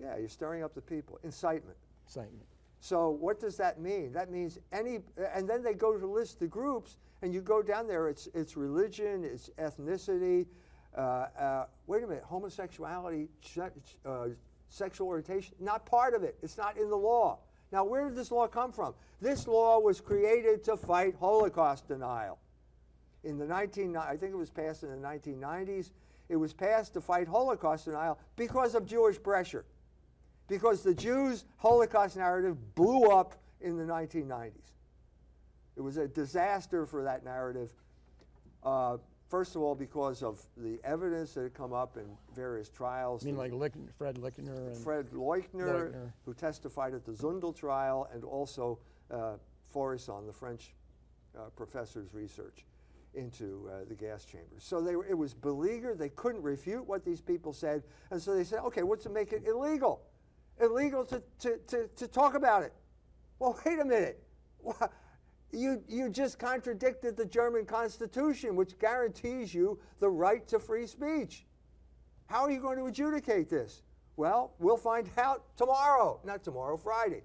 Yeah, you're stirring up the people. Incitement. Incitement. So what does that mean? That means any, and then they go to list the groups, and you go down there. It's it's religion, it's ethnicity. Uh, uh, wait a minute, homosexuality, se- uh, sexual orientation, not part of it. It's not in the law. Now, where did this law come from? This law was created to fight Holocaust denial. In the 19, I think it was passed in the 1990s. It was passed to fight Holocaust denial because of Jewish pressure because the Jews' Holocaust narrative blew up in the 1990s. It was a disaster for that narrative. Uh, first of all, because of the evidence that had come up in various trials. I mean, like Fred Lichtner and Fred Leuchter, Leuchter. who testified at the Zundel trial, and also uh, Faurisson, the French uh, professor's research. into uh, the gas chambers. So they were, it was beleaguered. They couldn't refute what these people said. And so they said, okay, what's to make it illegal? Illegal to, to, to, to talk about it. Well, wait a minute. You, you just contradicted the German Constitution, which guarantees you the right to free speech. How are you going to adjudicate this? Well, we'll find out tomorrow. Not tomorrow, Friday.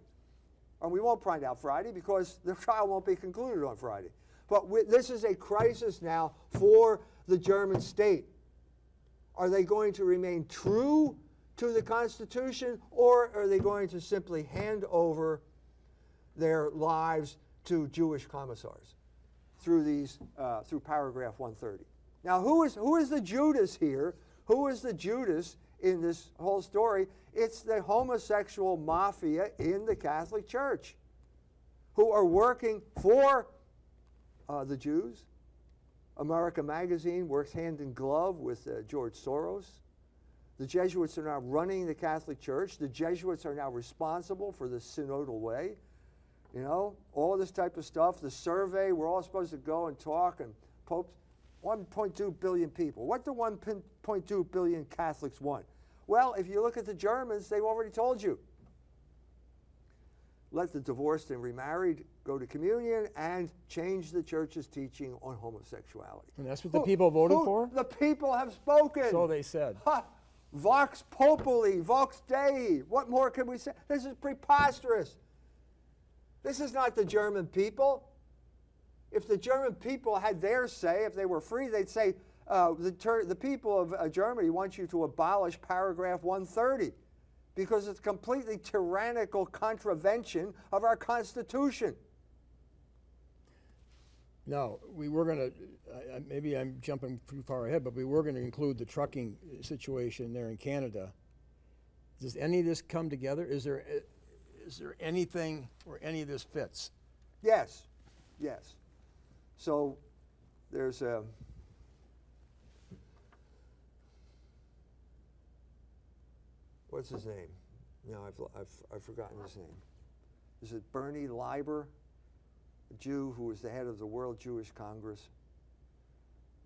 And we won't find out Friday because the trial won't be concluded on Friday. But we, this is a crisis now for the German state. Are they going to remain true to the Constitution or are they going to simply hand over their lives to Jewish commissars through these uh, through paragraph 130. Now, who is who is the Judas here? Who is the Judas in this whole story? It's the homosexual mafia in the Catholic Church, who are working for uh, the Jews. America Magazine works hand in glove with uh, George Soros. The Jesuits are now running the Catholic Church. The Jesuits are now responsible for the synodal way. You know, all this type of stuff. The survey, we're all supposed to go and talk, and Pope, 1.2 billion people. What do 1.2 billion Catholics want? Well, if you look at the Germans, they've already told you. Let the divorced and remarried go to communion and change the church's teaching on homosexuality. And that's what the people voted who, for? The people have spoken. So they said. Ha! Vox populi, vox dei. What more can we say? This is preposterous. This is not the German people. If the German people had their say, if they were free, they'd say, uh, the, the people of uh, Germany want you to abolish paragraph 130 because it's a completely tyrannical contravention of our Constitution. Now, we were going to, maybe I'm jumping too far ahead, but we were going to include the trucking situation there in Canada. Does any of this come together? Is there, is there anything where any of this fits? Yes, yes. So there's a. What's his name? No, I've, I've, I've forgotten his name. Is it Bernie Leiber, a Jew who was the head of the World Jewish Congress?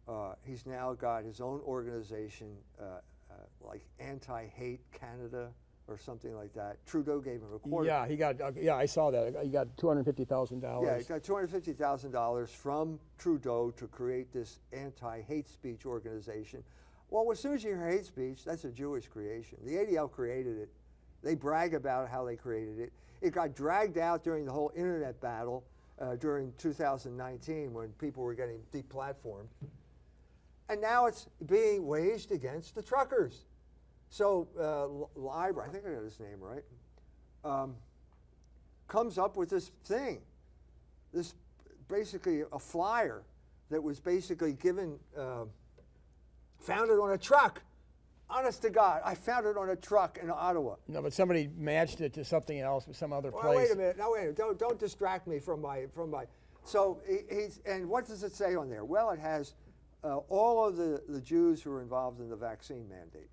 Uh, he's now got his own organization, uh, uh, like Anti Hate Canada or something like that. Trudeau gave him a quarter. Yeah, he got. Uh, yeah, I saw that. He got two hundred fifty thousand dollars. Yeah, he got two hundred fifty thousand dollars from Trudeau to create this anti-hate speech organization. Well, as soon as you hear hate speech, that's a Jewish creation. The ADL created it. They brag about how they created it. It got dragged out during the whole internet battle uh, during 2019 when people were getting deplatformed. And now it's being waged against the truckers. So uh, I think I got his name right, um, comes up with this thing, this basically a flyer that was basically given, uh, it on a truck. Honest to God, I found it on a truck in Ottawa. No, but somebody matched it to something else, some other well, place. Wait a minute. Now wait a minute. Don't don't distract me from my from my. So he, he's and what does it say on there? Well, it has uh, all of the the Jews who are involved in the vaccine mandate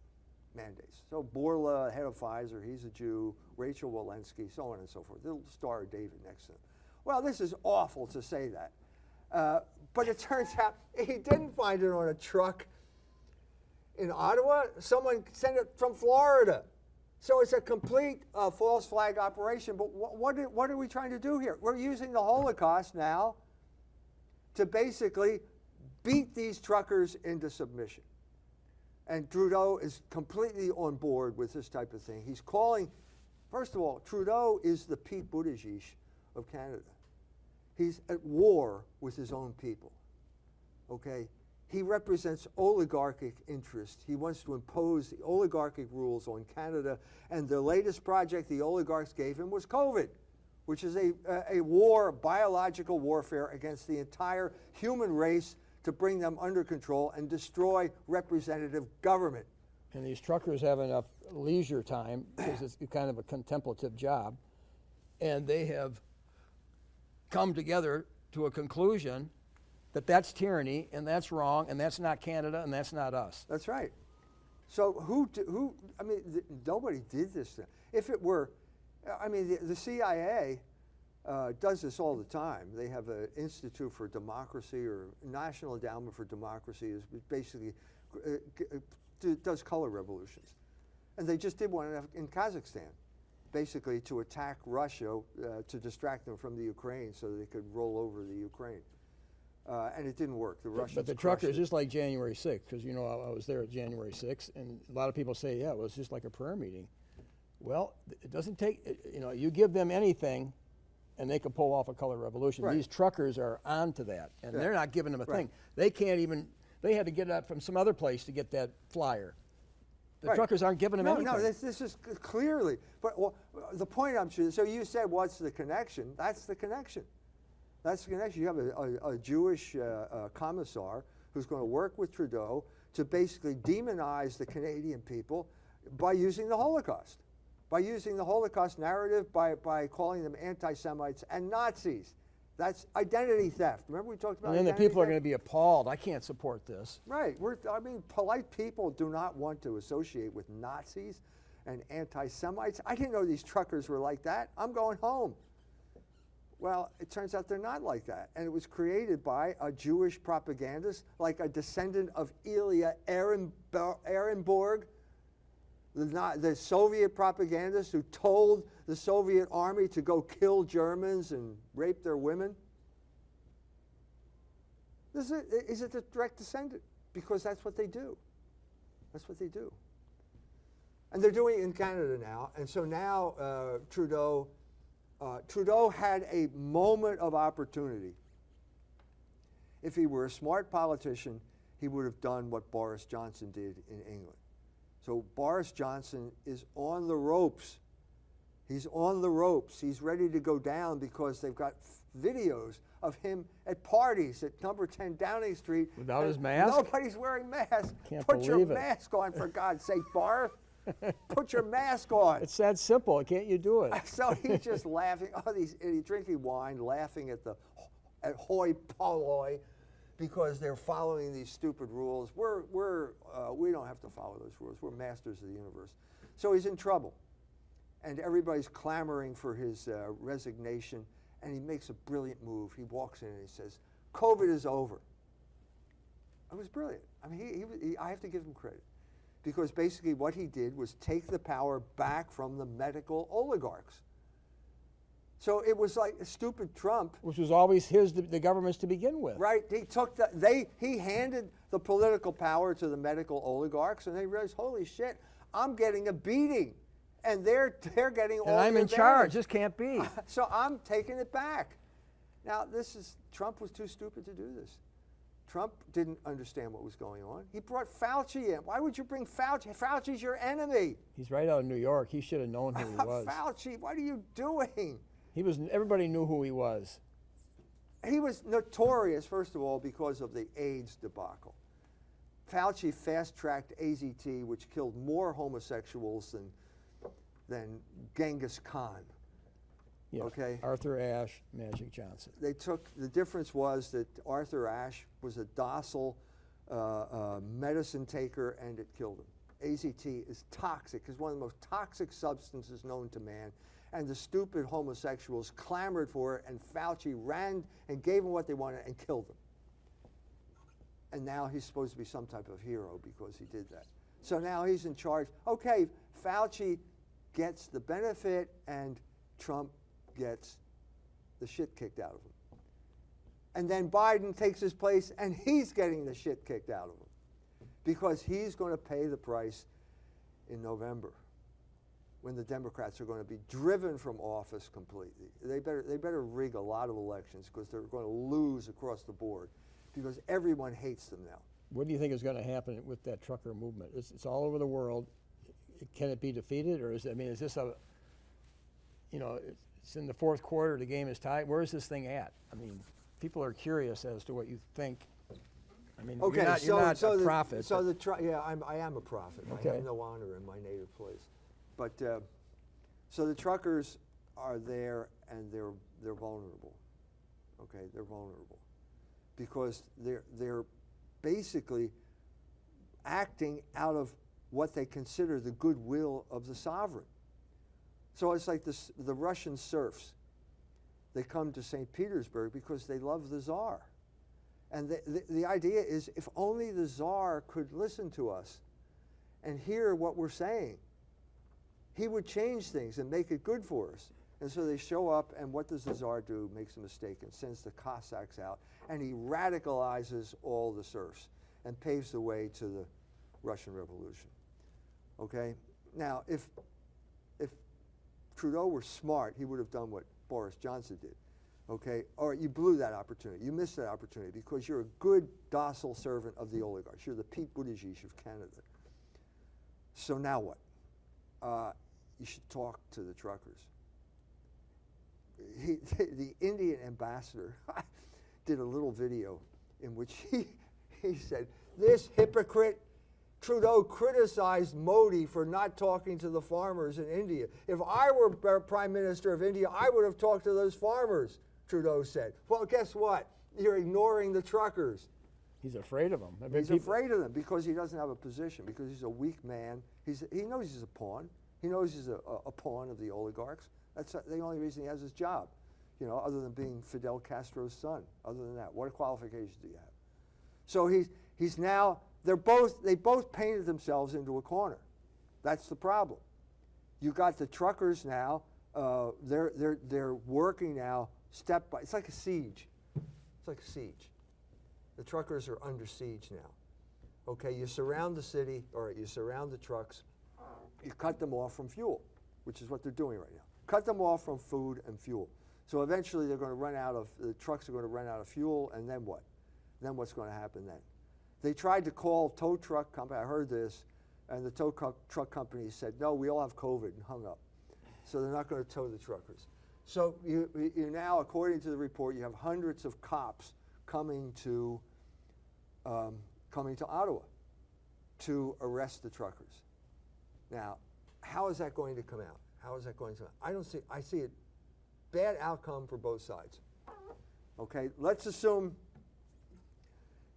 mandates. So Bourla, head of Pfizer, he's a Jew. Rachel Walensky, so on and so forth. The star David next to him. Well, this is awful to say that. Uh, but it turns out he didn't find it on a truck in Ottawa. Someone sent it from Florida. So it's a complete uh, false flag operation. But wh- what, what are we trying to do here? We're using the Holocaust now to basically beat these truckers into submission. And Trudeau is completely on board with this type of thing. He's calling, first of all, Trudeau is the Pete Buttigieg of Canada. He's at war with his own people. Okay? He represents oligarchic interests. He wants to impose the oligarchic rules on Canada. And the latest project the oligarchs gave him was COVID, which is a, a war, biological warfare against the entire human race to bring them under control and destroy representative government. And these truckers have enough leisure time because it's kind of a contemplative job, and they have come together to a conclusion that that's tyranny and that's wrong and that's not Canada and that's not us. That's right. So who who I mean th- nobody did this. Thing. If it were, I mean the, the CIA uh, does this all the time. They have an Institute for Democracy or National Endowment for Democracy is basically uh, uh, does color revolutions, and they just did one in Kazakhstan, basically to attack Russia uh, to distract them from the Ukraine so they could roll over the Ukraine. Uh, and it didn't work. The Russians. But the truckers, just like January 6th, because you know I, I, was there at January 6th, and a lot of people say, yeah, it was just like a prayer meeting. Well, it doesn't take. You know, you give them anything, and they can pull off a color revolution. Right. These truckers are onto that, and Yeah. they're not giving them a Right. thing. They can't even. They had to get it up from some other place to get that flyer. The Right. truckers aren't giving them no, anything. No, this, this is clearly. But well, the point I'm sure. So you said, what's the connection? That's the connection. That's the connection. You have a, a, a Jewish uh, uh, commissar who's going to work with Trudeau to basically demonize the Canadian people by using the Holocaust, by using the Holocaust narrative, by, by calling them anti Semites and Nazis. That's identity theft. Remember we talked about and then the people are going to be appalled. I can't support this. Right. We're, I mean, polite people do not want to associate with Nazis and anti Semites. I didn't know these truckers were like that. I'm going home. Well, it turns out they're not like that. And it was created by a Jewish propagandist, like a descendant of Ilya Ehrenbo- Ehrenburg, the, the Soviet propagandists who told the Soviet army to go kill Germans and rape their women. This is, is it a direct descendant? Because that's what they do. That's what they do. And they're doing it in Canada now. And so now uh, Trudeau, uh, Trudeau had a moment of opportunity. If he were a smart politician, he would have done what Boris Johnson did in England. So Boris Johnson is on the ropes. He's on the ropes. He's ready to go down because they've got f- videos of him at parties at number 10 Downing Street. Without his mask? Nobody's wearing masks. Can't Put your it. mask on, for God's sake, Boris. Put your mask on. It's that simple. Can't you do it? So he's just laughing. Oh, these idiots drinking wine, laughing at the at hoi polloi because they're following these stupid rules. We're we're uh, we don't have to follow those rules. We're masters of the universe. So he's in trouble, and everybody's clamoring for his uh, resignation. And he makes a brilliant move. He walks in and he says, "COVID is over." It was brilliant. I mean, he, he, he, I have to give him credit because basically what he did was take the power back from the medical oligarchs. So it was like a stupid Trump, Which was always his, the government's to begin with. right? He took the they he handed the political power to the medical oligarchs, and they realized, holy shit, I'm getting a beating, and they're they're getting all And I'm the in charge. This can't be. So I'm taking it back. Now, this is Trump was too stupid to do this. Trump didn't understand what was going on. He brought Fauci in. Why would you bring Fauci? Fauci's your enemy. He's right out of New York. He should have known who he was. Fauci, what are you doing? He was. Everybody knew who he was. He was notorious, first of all, because of the AIDS debacle. Fauci fast tracked AZT, which killed more homosexuals than, than Genghis Khan. Yes. Okay. Arthur Ashe, Magic Johnson. they took the difference was that Arthur Ashe was a docile uh, uh, medicine taker and it killed him. AZT is toxic, It's one of the most toxic substances known to man. And the stupid homosexuals clamored for it, and Fauci ran and gave them what they wanted and killed them. And now he's supposed to be some type of hero because he did that. So now he's in charge. Okay, Fauci gets the benefit, and Trump gets the shit kicked out of him. And then Biden takes his place and he's getting the shit kicked out of him because he's going to pay the price in November when the Democrats are going to be driven from office completely. They better, they better rig a lot of elections because they're going to lose across the board because everyone hates them now. What do you think is going to happen with that trucker movement? It's, it's all over the world. Can it be defeated, or is I mean, is this a, you know, it's, in the fourth quarter. The game is tied. Where is this thing at? I mean, people are curious as to what you think. I mean, Okay, you're not, so, you're not so a the, prophet. So the yeah, I'm, I am a prophet. I have no honor in my native place. But uh, so the truckers are there and they're they're vulnerable. Okay, they're vulnerable because they're they're basically acting out of what they consider the goodwill of the sovereign. So it's like this, the Russian serfs. They come to St. Petersburg because they love the czar. And the, the, the idea is if only the czar could listen to us and hear what we're saying, he would change things and make it good for us. And so they show up, and what does the czar do? Makes a mistake and sends the Cossacks out, and he radicalizes all the serfs and paves the way to the Russian Revolution. Okay? Now, if, if Trudeau were smart, he would have done what Boris Johnson did. Okay? Or you blew that opportunity. You missed that opportunity because you're a good, docile servant of the oligarchs. You're the Pete Buttigieg of Canada. So now what? Uh, you should talk to the truckers. He, the Indian ambassador did a little video in which he, he said, This hypocrite Trudeau criticized Modi for not talking to the farmers in India. If I were Prime Minister of India, I would have talked to those farmers, Trudeau said. Well, guess what? You're ignoring the truckers. He's afraid of them. I mean, he's people... afraid of them because he doesn't have a position, because he's a weak man. He's, he knows he's a pawn. He knows he's a, a pawn of the oligarchs. That's the only reason he has his job, you know, other than being Fidel Castro's son. Other than that, what qualifications do you have? So he's, he's now they're both, they both painted themselves into a corner. That's the problem. You got the truckers now, uh, they're, they're, they're working now step by, it's like a siege. It's like a siege. The truckers are under siege now. Okay, you surround the city, or you surround the trucks, you cut them off from fuel, which is what they're doing right now. Cut them off from food and fuel. So eventually they're going to run out of, the trucks are going to run out of fuel, and then what? Then what's going to happen then? They tried to call tow truck company. I heard this, and the tow truck company said, "No, we all have COVID," and hung up. So they're not going to tow the truckers. So you, you now, according to the report, you have hundreds of cops coming to um, coming to Ottawa to arrest the truckers. Now, how is that going to come out? How is that going to? Come out? I don't see. I see it bad outcome for both sides. Okay, let's assume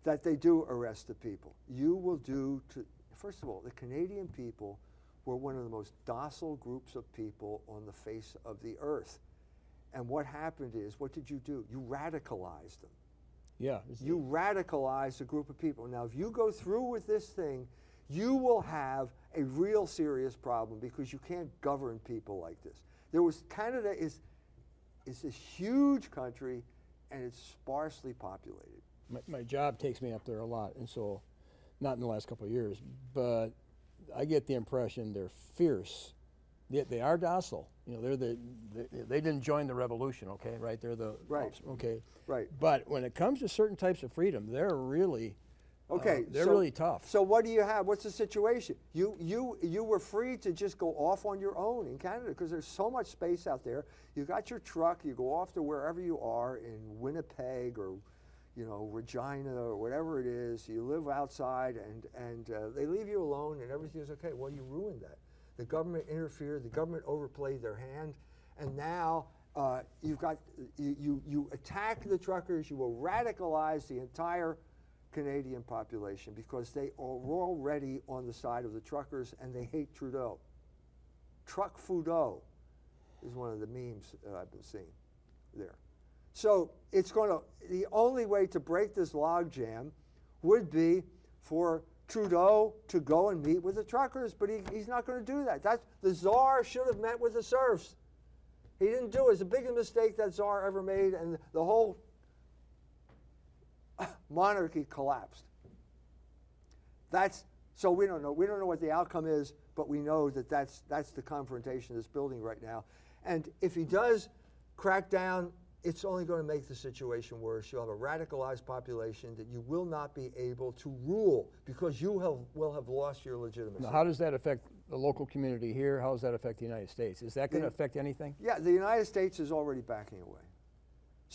that they do arrest the people. You will do to, first of all, the Canadian people were one of the most docile groups of people on the face of the earth. And what happened is, what did you do? You radicalized them. Yeah. You radicalized a group of people. Now, if you go through with this thing, you will have a real serious problem because you can't govern people like this. There was Canada is is a huge country and it's sparsely populated my, my job takes me up there a lot, and so not in the last couple of years, but I get the impression they're fierce. They, they are docile. You know, they're the they, they, didn't join the revolution. Okay, right? They're the right. Okay, right. But when it comes to certain types of freedom, they're really Okay, uh, they're so, really tough. So what do you have? What's the situation? You you you were free to just go off on your own in Canada because there's so much space out there. You got your truck. You go off to wherever you are in Winnipeg or you know, Regina or whatever it is, you live outside and, and uh, they leave you alone and everything is okay. Well, you ruined that. The government interfered, the government overplayed their hand, and now uh, you've got, you, you, you attack the truckers, you will radicalize the entire Canadian population because they are already on the side of the truckers and they hate Trudeau. Truck Fudo is one of the memes that I've been seeing there. So it's going to, the only way to break this logjam would be for Trudeau to go and meet with the truckers, but he, he's not going to do that. That's, the czar should have met with the serfs. He didn't do it. It's the biggest mistake that czar ever made, and the whole monarchy collapsed. That's so we don't know. We don't know what the outcome is, but we know that that's that's the confrontation that's building right now. And if he does crack down it's only going to make the situation worse. You'll have a radicalized population that you will not be able to rule because you have, will have lost your legitimacy. Now, how does that affect the local community here? How does that affect the United States? Is that going to affect anything? Yeah, the United States is already backing away.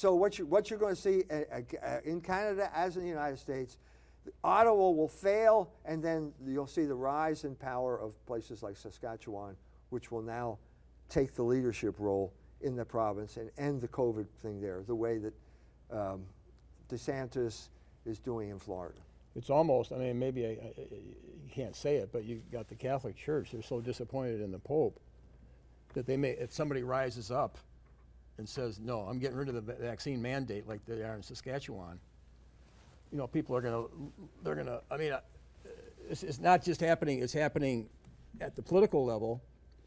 So what, you, what you're going to see uh, uh, in Canada as in the United States, Ottawa will fail, and then you'll see the rise in power of places like Saskatchewan, which will now take the leadership role in the province and end the COVID thing there, the way that um, DeSantis is doing in Florida. It's almost, I mean, maybe I, I, you can't say it, but you've got the Catholic Church, they're so disappointed in the Pope that they may, if somebody rises up and says, no, I'm getting rid of the vaccine mandate like they are in Saskatchewan, you know, people are gonna, they're gonna, I mean, uh, it's, it's not just happening, it's happening at the political level,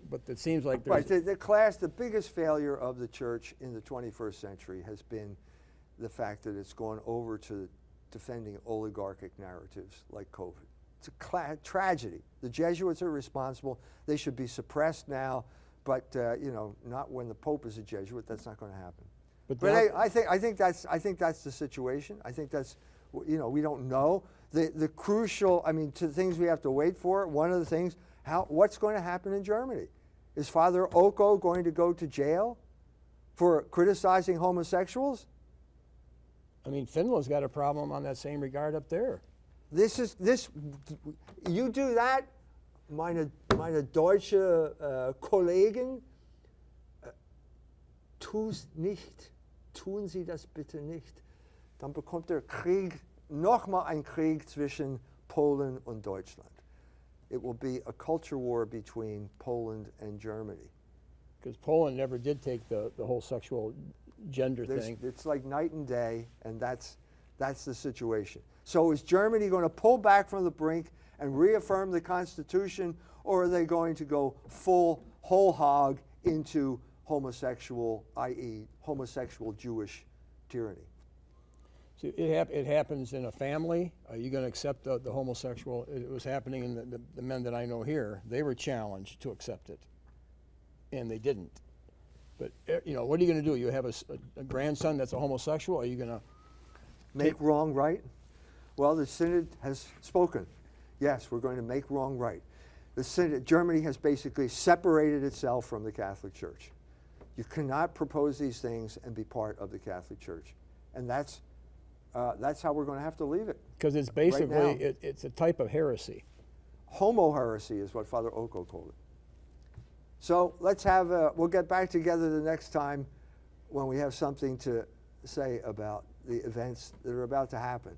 but it seems like Right, the, the class, the biggest failure of the church in the 21st century has been the fact that it's gone over to defending oligarchic narratives like COVID. It's a cla- tragedy. The Jesuits are responsible. They should be suppressed now, but uh, you know, not when the Pope is a Jesuit. That's not going to happen. But But, I, I think I think that's I think that's the situation. I think that's you know we don't know the the crucial. I mean, to the things we have to wait for. One of the things how what's going to happen in Germany is Father Oko going to go to jail for criticizing homosexuals? I mean, Finland's got a problem on that same regard up there. This is this. You do that, meine meine deutsche uh, Kollegen. Uh, tu's nicht, tun Sie das bitte nicht. Dann bekommt der Krieg nochmal ein Krieg zwischen Polen und Deutschland. It will be a culture war between Poland and Germany. Because Poland never did take the, the whole sexual gender There's- thing. It's like night and day, and that's, that's the situation. So is Germany going to pull back from the brink and reaffirm the Constitution, or are they going to go full, whole hog into homosexual, i.e., homosexual Jewish tyranny? See, it, hap- it happens in a family. Are you going to accept the, the homosexual? It was happening in the, the, the men that I know here. They were challenged to accept it, and they didn't. But eh, you know, what are you going to do? You have a grandson that's a homosexual. Are you going to? Make wrong right? Well, the Synod has spoken. Yes, we're going to make wrong right. The Synod, Germany has basically separated itself from the Catholic Church. You cannot propose these things and be part of the Catholic Church, and that's uh, that's how we're going to have to leave it. Because it's basically now. it, it's a type of heresy. Homo heresy is what Father Oko called it. So let's have. A, we'll get back together the next time when we have something to say about the events that are about to happen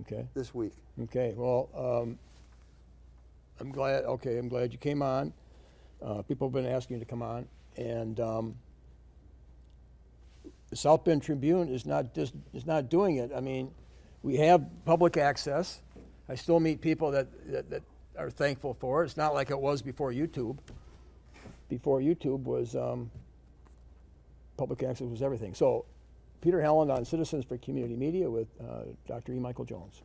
Okay. this week. Okay. Well, um, I'm glad. Okay, I'm glad you came on. Uh, people have been asking you to come on, and um, the South Bend Tribune is not just is not doing it. I mean, we have public access. I still meet people that, that, that are thankful for it. It's not like it was before YouTube. Before YouTube was um, public access was everything. So, Peter Helen on Citizens for Community Media with uh, Dr. E. Michael Jones.